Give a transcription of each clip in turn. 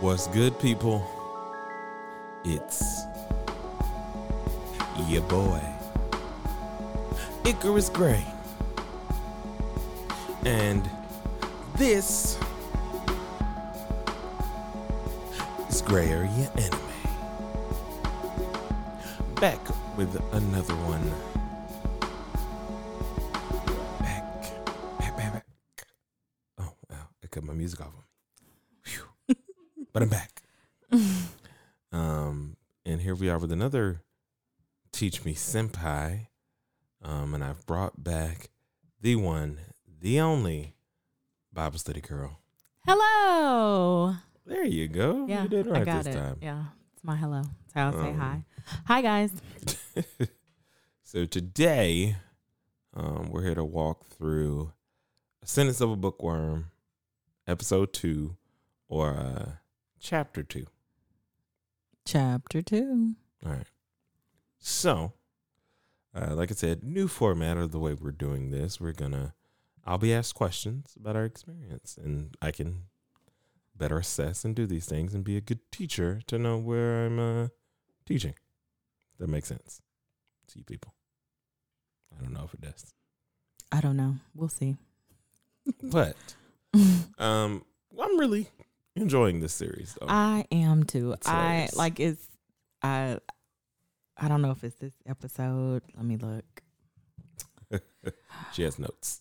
What's good, people? It's your boy, Icarus Gray. And this is Gray Area Anime. Back with another one. With another Teach Me Senpai. Um, and I've brought back the one, the only Bible study girl. Hello. There you go. Yeah, you did right I got this it. time. Yeah, it's my hello. That's how I say Um, hi. Hi, guys. so today, um, we're here to walk through Ascendance of a Bookworm, episode two, or uh, chapter two. Chapter two. All right. So, uh, like I said, new format of the way we're doing this. We're gonna, I'll be asked questions about our experience, and I can better assess and do these things and be a good teacher to know where I'm uh, teaching. That makes sense to you people. I don't know if it does, I don't know. We'll see. but um, I'm really enjoying this series though. I am too. I like it's. I. I don't know if it's this episode. Let me look. she has notes.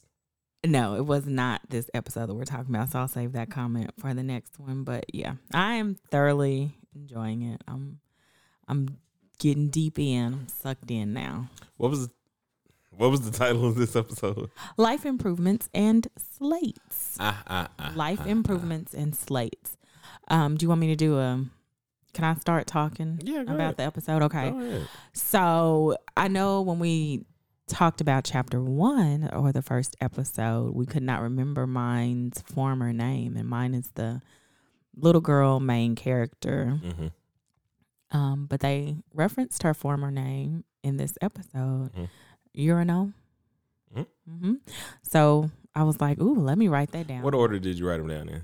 No, it was not this episode that we're talking about. So I'll save that comment for the next one. But yeah, I am thoroughly enjoying it. I'm. I'm getting deep in. I'm sucked in now. What was what was the title of this episode? Life improvements and slates. Ah, ah, ah, life ah, improvements and slates. Um, do you want me to do a? Can I start talking Yeah, about ahead. the episode? Okay. So I know when we talked about chapter one or the first episode, we could not remember Myne's former name, and Myne is the little girl main character. Mhm. Um, but they referenced her former name in this episode, Mhm. Urano. Mhm. hmm So I was like, "Ooh, let me write that down." What order did you write them down in?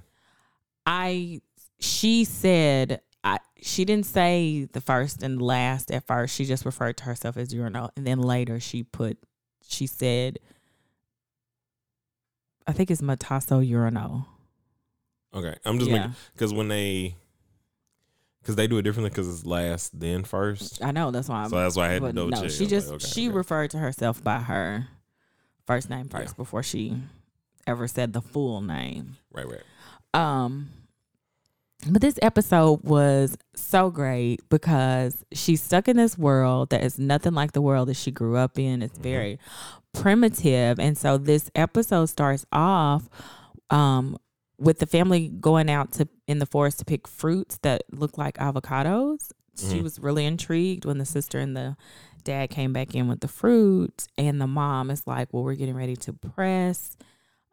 I she said I she didn't say the first and last at first. She just referred to herself as Urano, and then later she put she said I think it's Motosu Urano. Okay, I'm just Yeah, because when they because they do it differently because it's last then first. I know that's why. I'm, so that's why I had to double no, check. she just like, okay, she okay. referred to herself by her first name first Yeah. before she ever said the full name. right, right. Um but this episode was so great because she's stuck in this world that is nothing like the world that she grew up in. It's Mhm. very primitive. And so this episode starts off um with the family going out to in the forest to pick fruits that look like avocados. She Mhm. was really intrigued when the sister and the dad came back in with the fruit and the mom is like, "Well, we're getting ready to press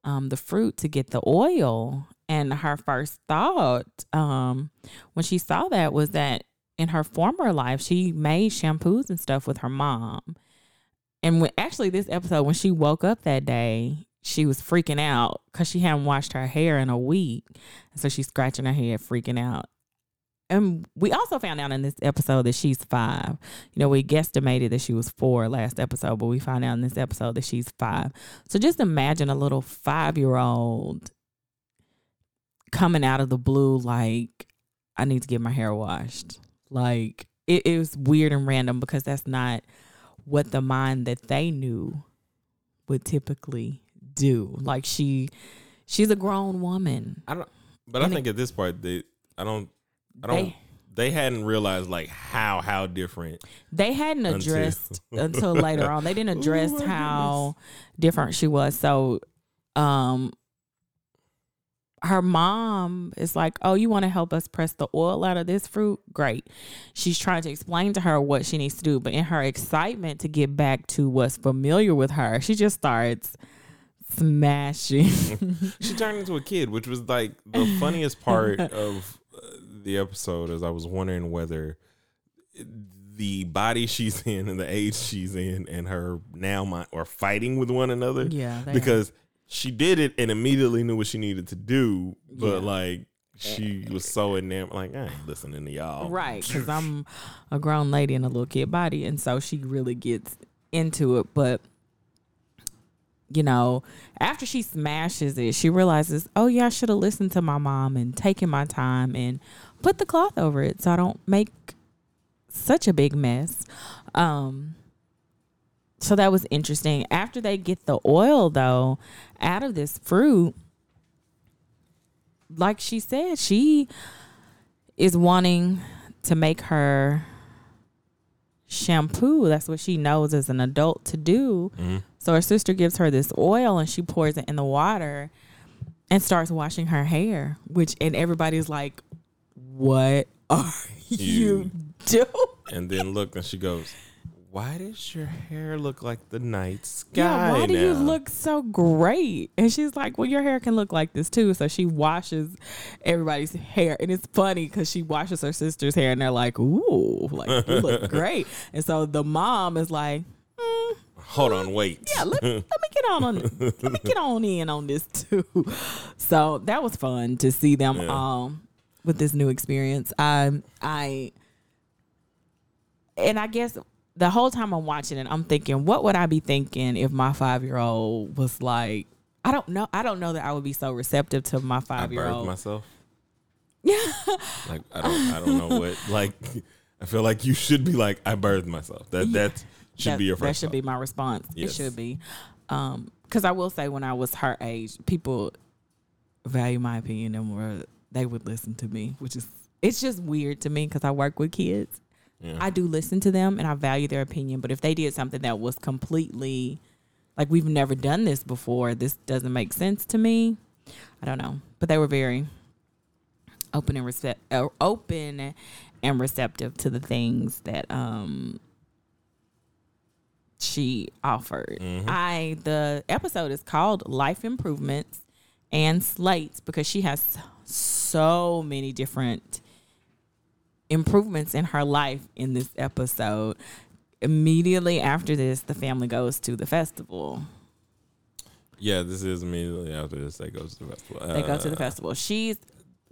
um, the fruit to get the oil. And her first thought um, when she saw that was that in her former life, she made shampoos and stuff with her mom. And when, actually, this episode, when she woke up that day, she was freaking out because she hadn't washed her hair in a week. So she's scratching her head, freaking out. And we also found out in this episode that she's five. You know, we guesstimated that she was four last episode, but we found out in this episode that she's five. So just imagine a little five year old coming out of the blue, like, I need to get my hair washed. Like, it, it was weird and random because that's not what the Myne that they knew would typically do. Like, she. She's a grown woman. I don't, but I And it- think at this part they, I don't, I don't. They, They, hadn't realized like how how different. they hadn't addressed until later on. They didn't Oh address my how different she was. So, um, her mom is like, "Oh, you want to help us press the oil out of this fruit? Great." She's trying to explain to her what she needs to do, but in her excitement to get back to what's familiar with her, she just starts smashing. She turned into a kid, which was like the funniest part of uh, the episode. As I was wondering whether the body she's in and the age she's in and her now mind are fighting with one another yeah, they are. She did it and immediately knew what she needed to do, but Yeah. like she was so enamored, like I ain't listening to y'all. Right, because I'm a grown lady in a little kid body, and so she really gets into it. But you know, after she smashes it, she realizes, oh yeah, I should have listened to my mom and taken my time and put the cloth over it so I don't make such a big mess. Um, so that was interesting. After they get the oil though out of this fruit, like she said, she is wanting to make her shampoo. That's what she knows as an adult to do. Mhm. So her sister gives her this oil and she pours it in the water and starts washing her hair, which and everybody's like, "What are you, You- doing?" And then look, and she goes, "Why does your hair look like the night sky Yeah, why do you look so great? And she's like, Well, your hair can look like this too. So she washes everybody's hair. And it's funny because she washes her sister's hair and they're like, Ooh, like you look great. And so the mom is like, "Mm, Hold on, wait. Yeah, let, let me get on on. Let me get on in on this too. So that was fun to see them Yeah. um with this new experience. I I and I guess the whole time I'm watching it, I'm thinking, what would I be thinking if my five year old was like I don't know. I don't know that I would be so receptive to my five year old myself. Yeah. like I don't, I don't know what. Like I feel like you should be like, I birthed myself. That Yeah. that should that, be your first. that should be my response. Yes. It should be. Um, because I will say when I was her age, people value my opinion and were they would listen to me, which is it's just weird to me because I work with kids. Yeah. I do listen to them and I value their opinion, but if they did something that was completely like we've never done this before, this doesn't make sense to me. I don't know, but they were very open and recept- uh, open and receptive to the things that um she offered. Mhm. I the episode is called Life Improvements and Slates because she has so many different improvements in her life in this episode. Immediately after this, the family goes to the festival. yeah, this is immediately after this. They go to the festival. They go to the Uh, festival. She's.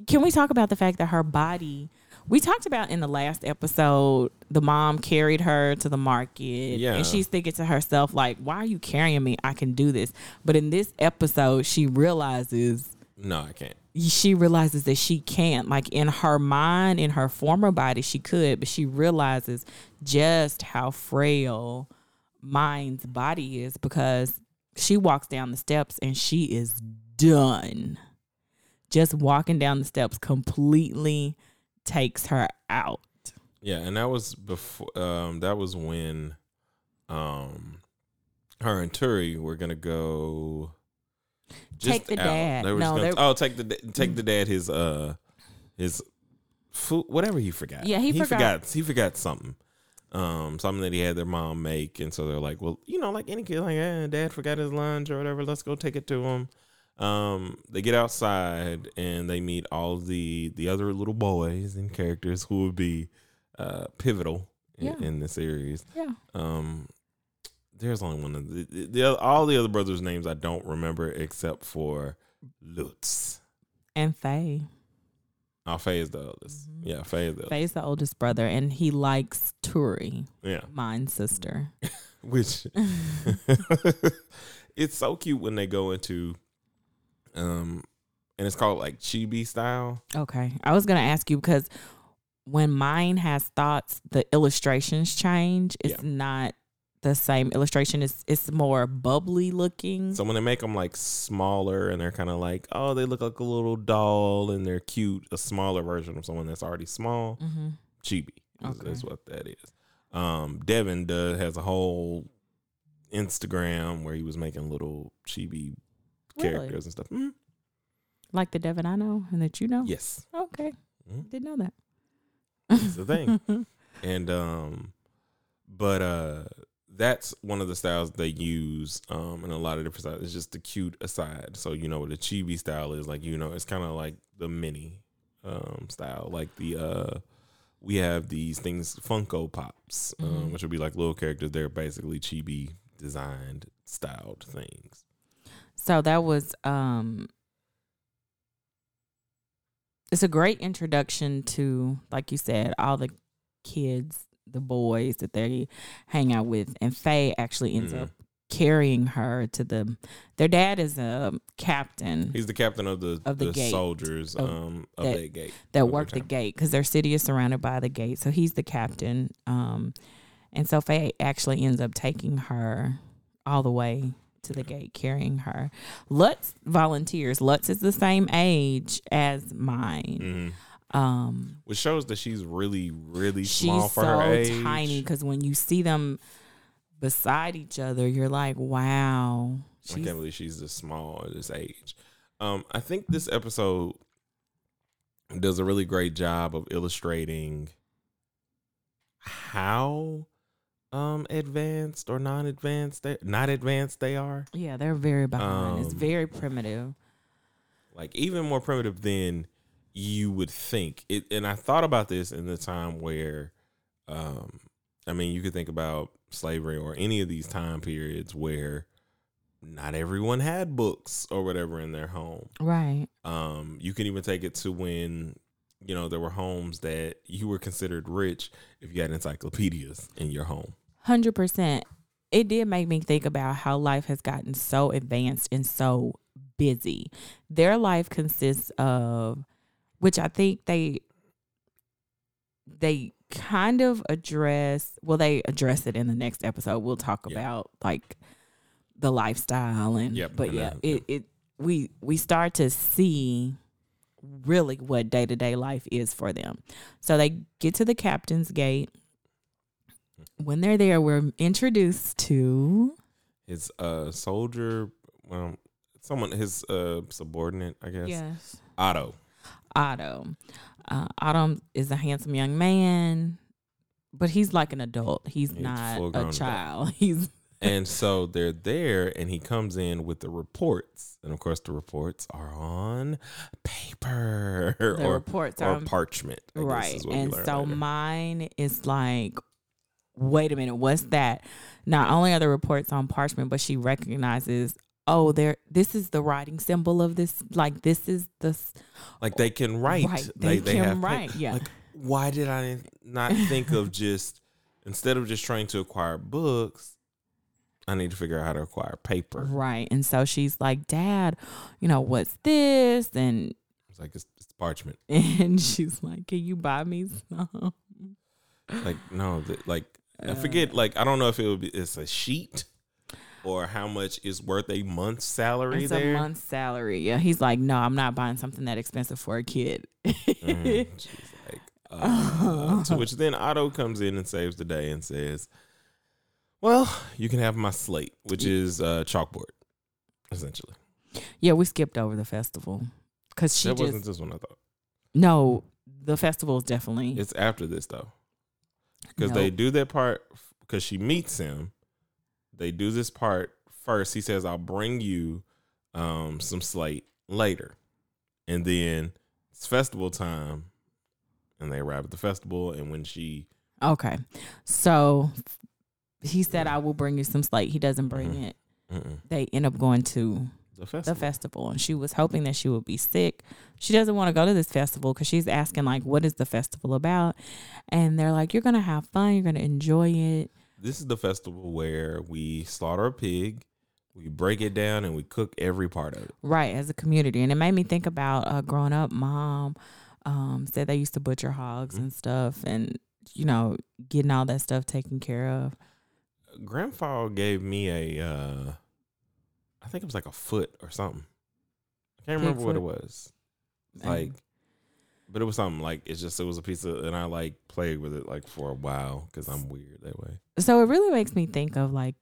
Can we talk about the fact that her body? We talked about in the last episode, the mom carried her to the market, Yeah. and she's thinking to herself like, "Why are you carrying me? I can do this." But in this episode, she realizes No, I can't. She realizes that she can't. Like in her mind, in her former body, she could, but she realizes just how frail Myne's body is because she walks down the steps and she is done. Just walking down the steps completely takes her out. Yeah, and that was before. Um, that was when, um, her and Tuuli were gonna go. Take the dad. They were No, just oh, take the take the dad his uh his food whatever he forgot. Yeah, he forgot- He forgot something. Um, something that he had their mom make, and so they're like, well, you know, like any kid, like, eh, dad forgot his lunch or whatever. Let's go take it to him. Um, they get outside and they meet all the the other little boys and characters who would be uh pivotal in, Yeah. in the series. Yeah. Um, there's only one of the, the, the all the other brothers' names I don't remember except for Lutz. And Faye. Oh, Faye is the oldest. Mhm. Yeah, Faye is the oldest. Faye's the oldest brother, and he likes Tuuli, Yeah, Myne's sister. which it's so cute when they go into, um, and it's called like chibi style. Okay. I was going to ask you because when Myne has thoughts, the illustrations change. It's Yeah. not the same illustration. It's it's more bubbly looking. So when they make them like smaller and they're kind of like, oh, they look like a little doll and they're cute, a smaller version of someone that's already small. hmm chibi is, Okay. is what that is. Um, Devin does has a whole Instagram where he was making little chibi Really? characters and stuff. Mhm. Like the Devin I know and that you know. Yes, Okay. Mhm. Didn't know that. It's a thing. and um, but uh, that's one of the styles they use um in a lot of different styles. It's just the cute aside. So you know what the chibi style is like. You know, it's kind of like the mini um style, like the uh. We have these things, Funko Pops, um, Mhm. which would be like little characters. They're basically chibi designed, styled things. So that was um it's a great introduction to, like you said, all the kids, the boys that they hang out with, and Faye actually ends Mhm. up carrying her to the. Their dad is a captain He's the captain of the Of the the, gate. soldiers Of um of that- that gate. that work the gate because their city is surrounded by the gate. So he's the captain. Um, and so Faye actually ends up taking her all the way to the gate, carrying her. Lutz volunteers. Lutz is the same age as Myne. Um, Which shows that she's really, really small for so her age. tiny because when you see them beside each other, you're like, wow. I can't believe she's this small at this age. Um, I think this episode does a really great job of illustrating how um advanced or non-advanced they not advanced they are. yeah, they're very behind. it's Um, very primitive. Like even more primitive than you would think. It and I thought about this in the time where um I mean you could think about slavery or any of these time periods where not everyone had books or whatever in their home. Right. Um, you can even take it to when you know there were homes that you were considered rich if you had encyclopedias in your home. Hundred percent. It did make me think about how life has gotten so advanced and so busy. Their life consists of, which I think they they kind of address. Well, they address it in the next episode. We'll talk Yeah. about like the lifestyle and. Yep, But and, yeah, uh, it it we we start to see really what day to day life is for them. So they get to the captain's gate. When they're there, we're introduced to His uh soldier, well, someone his uh subordinate, I guess. yes Otto. Otto. Uh, Otto is a handsome young man, but he's like an adult. He's, He's not a adult. child. He's and so they're there and he comes in with the reports. And of course the reports are on paper the or reports or are parchment. I right, and so later. Myne is like, wait a minute, what's that? Not only are the reports on parchment, but she recognizes. Oh, there! This is the writing symbol of this. Like this is the like they can write. Right, they can have pa- write, yeah. Like why did I not think of just instead of just trying to acquire books, I need to figure out how to acquire paper. right. And so she's like, "Dad, you know what's this?" And It's like it's, it's parchment. and she's like, "Can you buy me some?" Like no, th- like I uh. forget. Like I don't know if it would be it's a sheet or how much is worth a month's salary It's there. a month's salary. Yeah, he's like, "No, I'm not buying something that expensive for a kid." Mm, she's like, uh, to which then Otto comes in and saves the day and says, "Well, you can have my slate, which is uh, chalkboard, essentially." yeah, we skipped over the festival because she that just wasn't this one. I thought no. The festival is definitely it's after this though, because they do that part because she meets him. They do this part first. He says, "I'll bring you um, some slate later," and then it's festival time, and they arrive at the festival. And when she okay. So he said, "I will bring you some slate." He doesn't bring Mhm. it. mm-mm, They end up going to the the festival, festival, and she was hoping that she would be sick. She doesn't want to go to this festival because she's asking like, "What is the festival about?" And they're like, "You're gonna have fun. You're gonna enjoy it." This is the festival where we slaughter a pig, we break it down, and we cook every part of it. right as a community and it made me think about uh, growing up mom um, said they used to butcher hogs Mhm. and stuff and you know getting all that stuff taken care of Grandfather gave me a, uh, I think it was like a foot or something. I can't remember what it was. It's like, but it was something like it's just it was a piece of, and I like played with it like for a while because I'm weird that way. so it really makes me think of like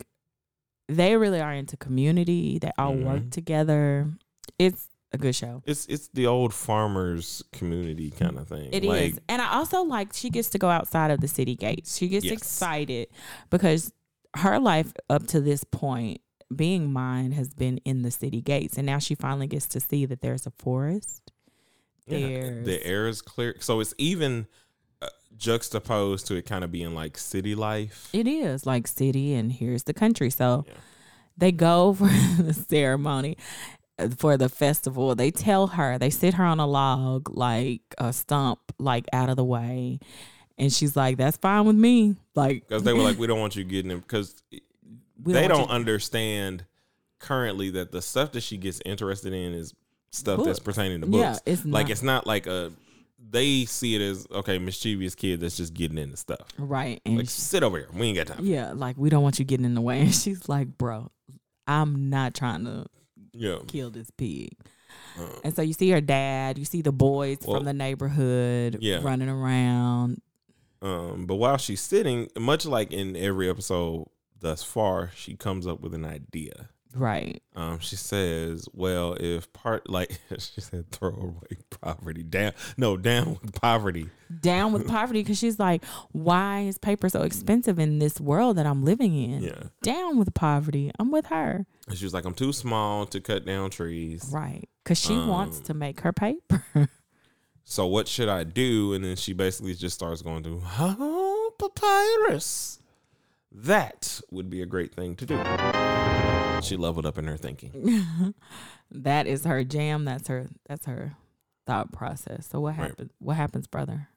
they really are into community they all work Mhm. together it's a good show It's it's the old farmers community kind of thing. It is, like, and I also like she gets to go outside of the city gates. She gets Yes. excited because her life up to this point, being Myne, has been in the city gates, and now she finally gets to see that there's a forest. Yeah, the air is clear, so it's even uh, juxtaposed to it kind of being like city life. It is like city, and here's the country. So Yeah. they go for the ceremony. for the festival. They tell her they sit her on a log, like a stump, like out of the way, and she's like, "That's fine with me." Like because they were like, we don't want you getting them because they don't you- understand currently that the stuff that she gets interested in is stuff that's pertaining to books. Yeah, books. it's like not- it's not like a. They see it as okay, mischievous kid that's just getting into stuff. right, and Like she- sit over here, we ain't got time. yeah, like we don't want you getting in the way. And she's like, "Bro, I'm not trying to Yeah, kill this pig." Uh, And so you see her dad, you see the boys Well, from the neighborhood yeah. running around. Um, but while she's sitting, much like in every episode thus far, she comes up with an idea. Right. Um, she says, "Well, if part like she said, throw away poverty down, no down with poverty. Down with poverty because she's like, why is paper so expensive in this world that I'm living in? Yeah." Down with poverty. I'm with her. And she was like, "I'm too small to cut down trees. Right. Because she wants Um, to make her paper. So what should I do?" And then she basically just starts going to, "Oh, papyrus. That would be a great thing to do." She leveled up in her thinking. that is her jam. That's her that's her thought process. So what Right. what happens, brother?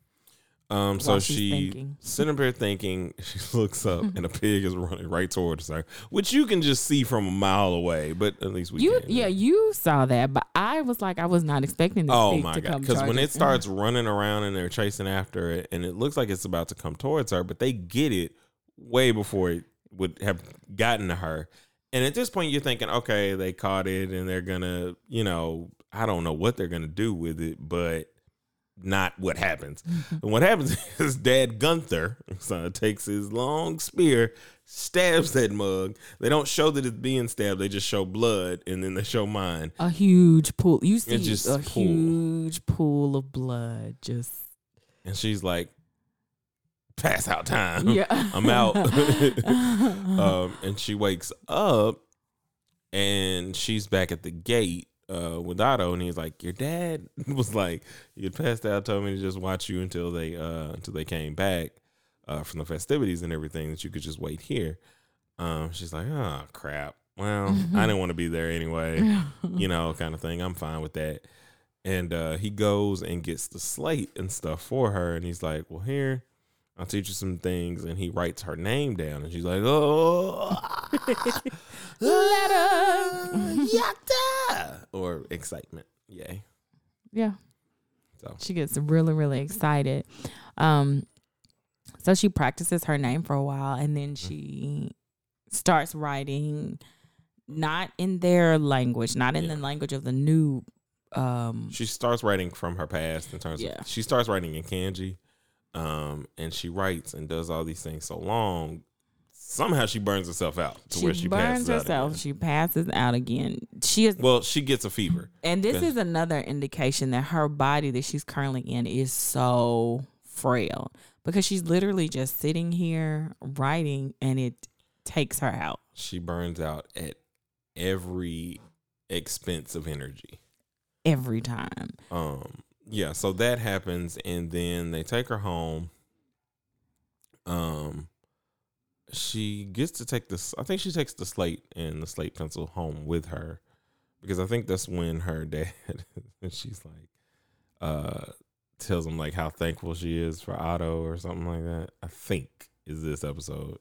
Um, so she sitting up there thinking. She looks up, and a pig is running right towards her, which you can just see from a mile away. But at least we You can. yeah, you saw that, but I was like I was not expecting this Oh my god! Because when it starts running around and they're chasing after it, and it looks like it's about to come towards her, but they get it way before it would have gotten to her. And at this point, you're thinking, okay, they caught it, and they're gonna, you know, I don't know what they're gonna do with it, but not what happens. and what happens is Dad Gunther son, takes his long spear, stabs that mug. They don't show that it's being stabbed; they just show blood, and then they show Myne. a huge pool. You see just a pool. huge pool of blood. Just And she's like, pass out time. yeah, I'm out. um, and she wakes up and she's back at the gate uh, with Otto, and he's like, "Your dad was like, you passed out, told me to just watch you until they uh, until they came back uh, from the festivities and everything. That you could just wait here." Um, she's like, "Oh crap! Well, I didn't want to be there anyway, you know, kind of thing. I'm fine with that." And uh, he goes and gets the slate and stuff for her, and he's like, "Well, here." I'll teach you some things. And he writes her name down. And she's like, oh, Letter. yatta. Or excitement. Yay. yeah. So, She gets really, really excited. Um, so she practices her name for a while and then she starts writing not in their language, not in Yeah. the language of the new um she starts writing from her past in terms Yeah. of, she starts writing in kanji. Um, and she writes and does all these things so long. Somehow she burns herself out to she, where she burns herself. She passes out again. She is Well, she gets a fever. And this is another indication that her body that she's currently in is so frail because she's literally just sitting here writing and it takes her out She burns out at every expense of energy. every time. Um, yeah, so that happens, and then they take her home. Um, she gets to take this. I think she takes the slate and the slate pencil home with her, because I think that's when her dad. and she's like, uh, tells him like how thankful she is for Otto or something like that. I think is this episode.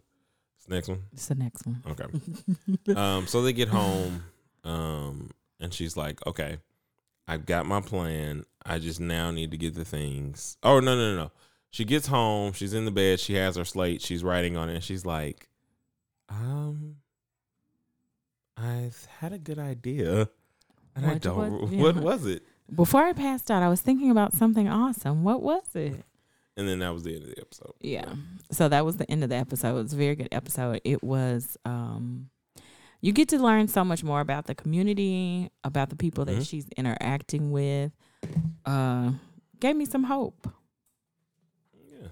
This next one. It's the next one. Okay. um, so they get home, um, and she's like, "Okay, I've got my plan. I just now need to get the things." Oh no, no, no, no! She gets home. She's in the bed. She has her slate. She's writing on it. And she's like, "Um, I've had a good idea, and I What don't. was- What yeah. was it?" Before I passed out, I was thinking about something awesome. What was it? And then that was the end of the episode. Yeah. So that was the end of the episode. It was a very good episode. It was um you get to learn so much more about the community, about the people that Mhm. she's interacting with. Uh gave me some hope. Yeah.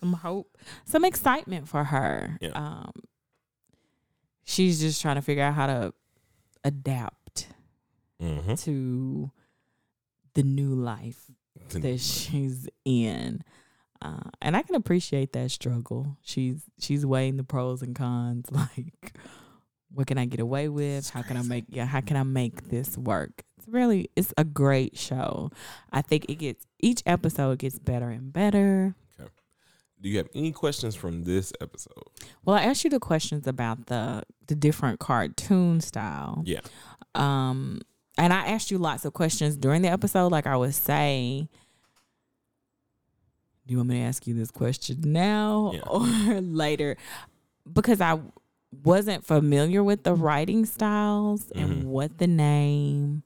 Some hope. Some excitement for her. Yeah. Um she's just trying to figure out how to adapt Mm-hmm. to the new life that she's in. Uh, and I can appreciate that struggle. She's she's weighing the pros and cons. Like, what can I get away with? how can I make yeah, how can I make this work? Really it's a great show. I think it gets each episode gets better and better. Okay. Do you have any questions from this episode? Well, I asked you the questions about the the different cartoon style. Yeah. Um and I asked you lots of questions during the episode like I was saying. Do you want me to ask you this question now Yeah. or later? Because I wasn't familiar with the writing styles Mhm. and what the name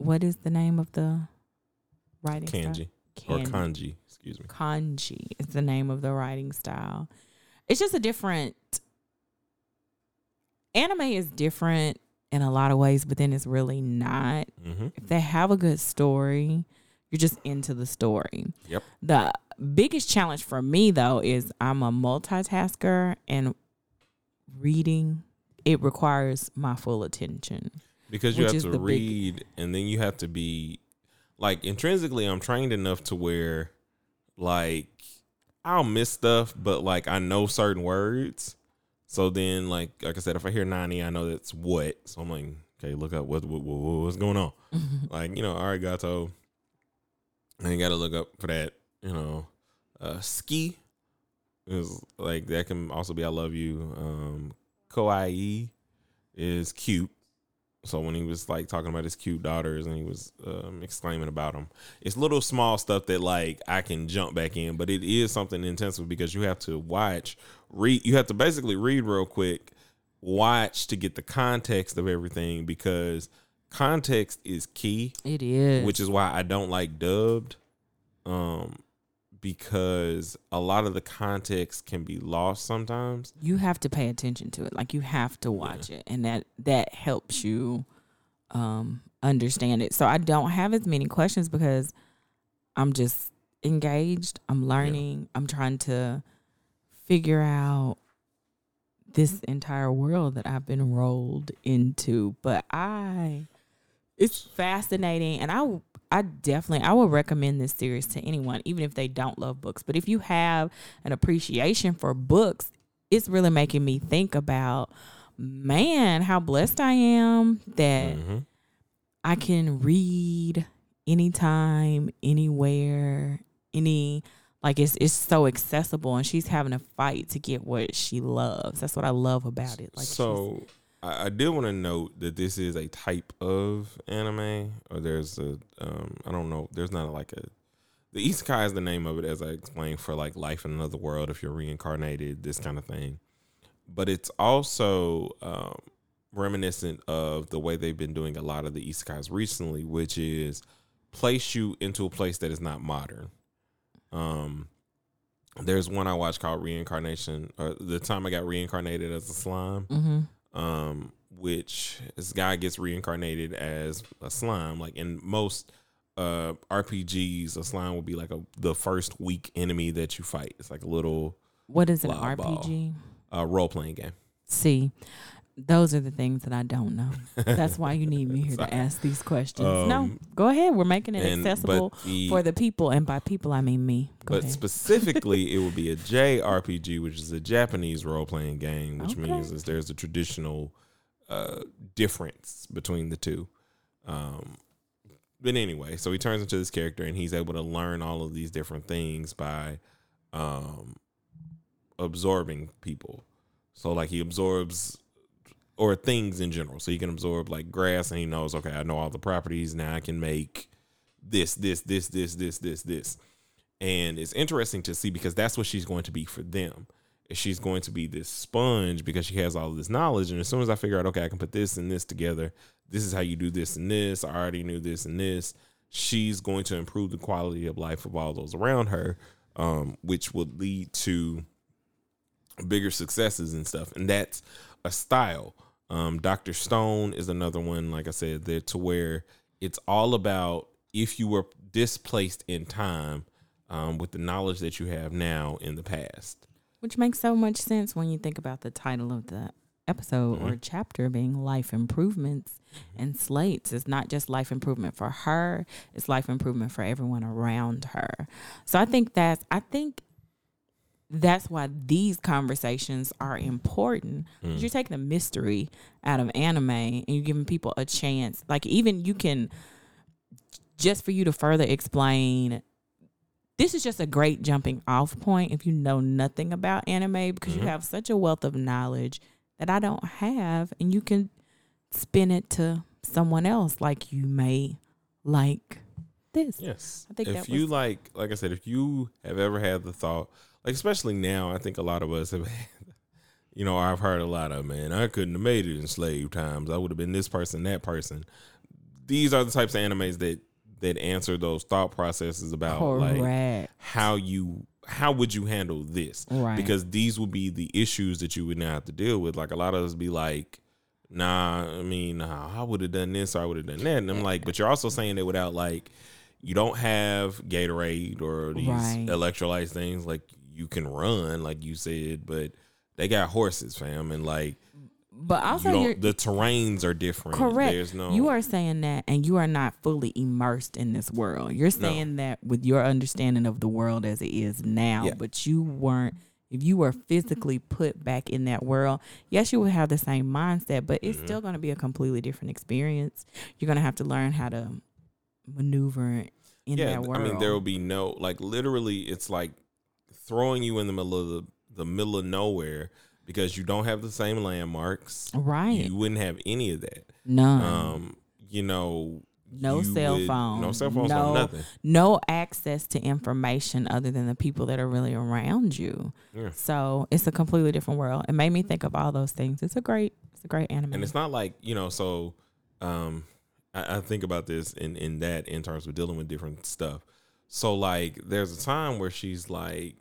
what is the name of the writing Kanji style? or kanji, excuse me. Kanji is the name of the writing style. It's just a different anime is different in a lot of ways, but then it's really not. Mm-hmm. If they have a good story, you're just into the story. Yep. The biggest challenge for me though is I'm a multitasker and reading it requires my full attention. Because you have to the big- read and then you have to be like intrinsically I'm trained enough to where like I'll miss stuff, but like I know certain words. So then like like I said, if I hear 90, I know that's what. So I'm like, okay, look up what, what, what what's going on. like, you know, arigato. I ain't gotta look up for that, you know. Uh ski is like that can also be I love you. Um Kawaii is cute. So when he was like talking about his cute daughters and he was um, exclaiming about them, it's little small stuff that like I can jump back in, but it is something intensive because you have to watch, read. You have to basically read real quick, watch to get the context of everything because context is key, It is. which is why I don't like dubbed, um, because a lot of the context can be lost sometimes. you have to pay attention to it. Like you have to watch it and that that helps you um understand it. So i don't have as many questions because i'm just engaged. I'm learning. I'm trying to figure out this entire world that i've been rolled into. But i it's fascinating and i i definitely i would recommend this series to anyone even if they don't love books. But if you have an appreciation for books it's really making me think about man how blessed i am that Mhm. i can read anytime anywhere any like it's it's so accessible and she's having a fight to get what she loves. That's what i love about it. Like so I, I did want to note that this is a type of anime, or there's a um I don't know, there's not like a the isekai is the name of it, as I explained for like life in another world, if you're reincarnated, this kind of thing. But it's also um, reminiscent of the way they've been doing a lot of the isekais recently, which is place you into a place that is not modern. Um, there's one I watched called Reincarnation, the time I got reincarnated as a slime Mm Mhm. Um, which this guy gets reincarnated as a slime. Like in most uh RPGs, a slime will be like a the first weak enemy that you fight. It's like a little what is an rpg uh, role playing game. see those are the things that i don't know that's why you need me here to ask these questions no Um, go ahead we're making it And accessible the, for the people and by people i mean me go but ahead. specifically, it would be a JRPG, which is a Japanese role playing game, which Okay. means is there's a traditional uh, difference between the two. Um, but anyway, so he turns into this character and he's able to learn all of these different things by um, absorbing people. So like he absorbs or things in general. So he can absorb like grass and he knows, okay, I know all the properties. Now I can make this, this, this, this, this, this, this. And it's interesting to see because that's what she's going to be for them. She's going to be this sponge because she has all this knowledge. And as soon as I figure out, okay, I can put this and this together, this is how you do this and this. I already knew this and this. She's going to improve the quality of life of all those around her, um, which would lead to bigger successes and stuff. And that's a style. Um, Dr. Stone is another one, like I said, there to where it's all about if you were displaced in time um, with the knowledge that you have now in the past. Which makes so much sense when you think about the title of the episode or Mhm. chapter being life improvements and slates. It's not just life improvement for her, it's life improvement for everyone around her. So I think that's I think that's why these conversations are important. Mm. You're taking the mystery out of anime and you're giving people a chance. Like even you can just for you to further explain this is just a great jumping off point if you know nothing about anime because Mhm. you have such a wealth of knowledge that I don't have and you can spin it to someone else like you may like this. Yes. I think if you was- like, like I said, if you have ever had the thought, like especially now, I think a lot of us have. You know, I've heard a lot of man. I couldn't have made it in slave times. I would have been this person, that person. These are the types of animes that that answer those thought processes about like how you how would you handle this right. because these would be the issues that you would now have to deal with. Like a lot of us be like, nah, I mean, nah, I would have done this or I would have done that. And I'm like, but you're also saying that without like, you don't have Gatorade or these Right. electrolytes things. Like you can run, like you said, but they got horses, fam, and like but also you. The terrains are different. Correct. There's no. You are saying that, and you are not fully immersed in this world. You're saying that with your understanding of the world as it is now, Yeah. but you weren't. If you were physically put back in that world, yes, you would have the same mindset, but it's Mhm. still going to be a completely different experience. You're going to have to learn how to maneuver in yeah, that world. I mean, there will be no like literally. It's like throwing you in the middle of the, the middle of nowhere because you don't have the same landmarks. right? You wouldn't have any of that. None. Um, you know, no you cell would- phone. no cell phones, no, no nothing. no access to information other than the people that are really around you. Yeah. So it's a completely different world. It made me think of all those things. It's a great, it's a great anime. And it's not like you know. So, um, I, I think about this in in that in terms of dealing with different stuff. So like, there's a time where she's like,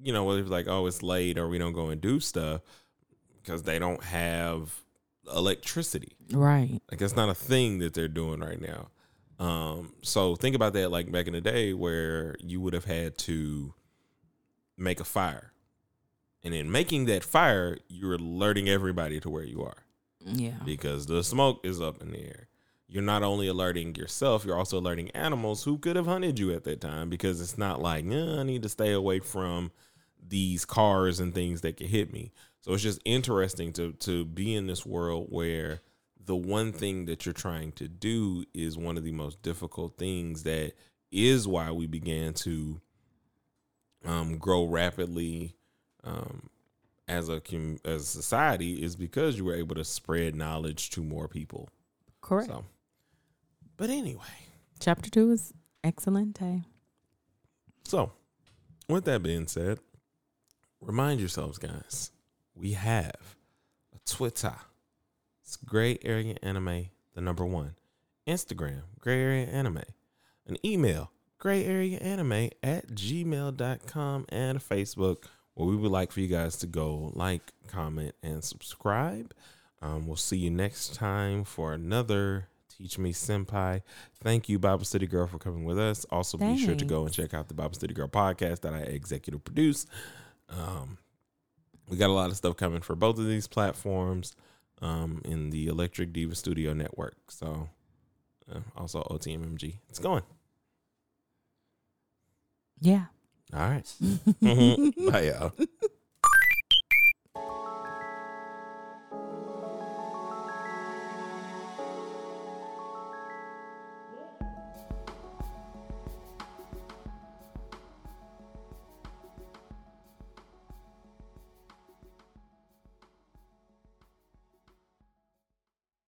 you know, whether it's like, oh, it's late or we don't go and do stuff because they don't have electricity. right. Like that's not a thing that they're doing right now. Um, so think about that like back in the day where you would have had to make a fire. And in making that fire, you're alerting everybody to where you are Yeah. because the smoke is up in the air. You're not only alerting yourself, you're also alerting animals who could have hunted you at that time because it's not like, "Yeah, I need to stay away from these cars and things that could hit me. So it's just interesting to to be in this world where the one thing that you're trying to do is one of the most difficult things that is why we began to um, grow rapidly um, as a com- as a society is because you were able to spread knowledge to more people. Correct. So, but anyway, Chapter two is excellent. so with that being said, remind yourselves, guys, we have a Twitter. It's Gray Area Anime, the number one. Instagram, Gray Area Anime. An email, Gray Area Anime at gmail.com and Facebook, where we would like for you guys to go like, comment, and subscribe. Um, we'll see you next time for another Teach Me Senpai. Thank you, Bible City Girl, for coming with us. Also, be sure to go and check out the Bible City Girl podcast that I executive produce. Um, we got a lot of stuff coming for both of these platforms um, in the Electric Diva Studio Network. So, uh, also OTMMG. It's going. Yeah. All right. Bye, y'all.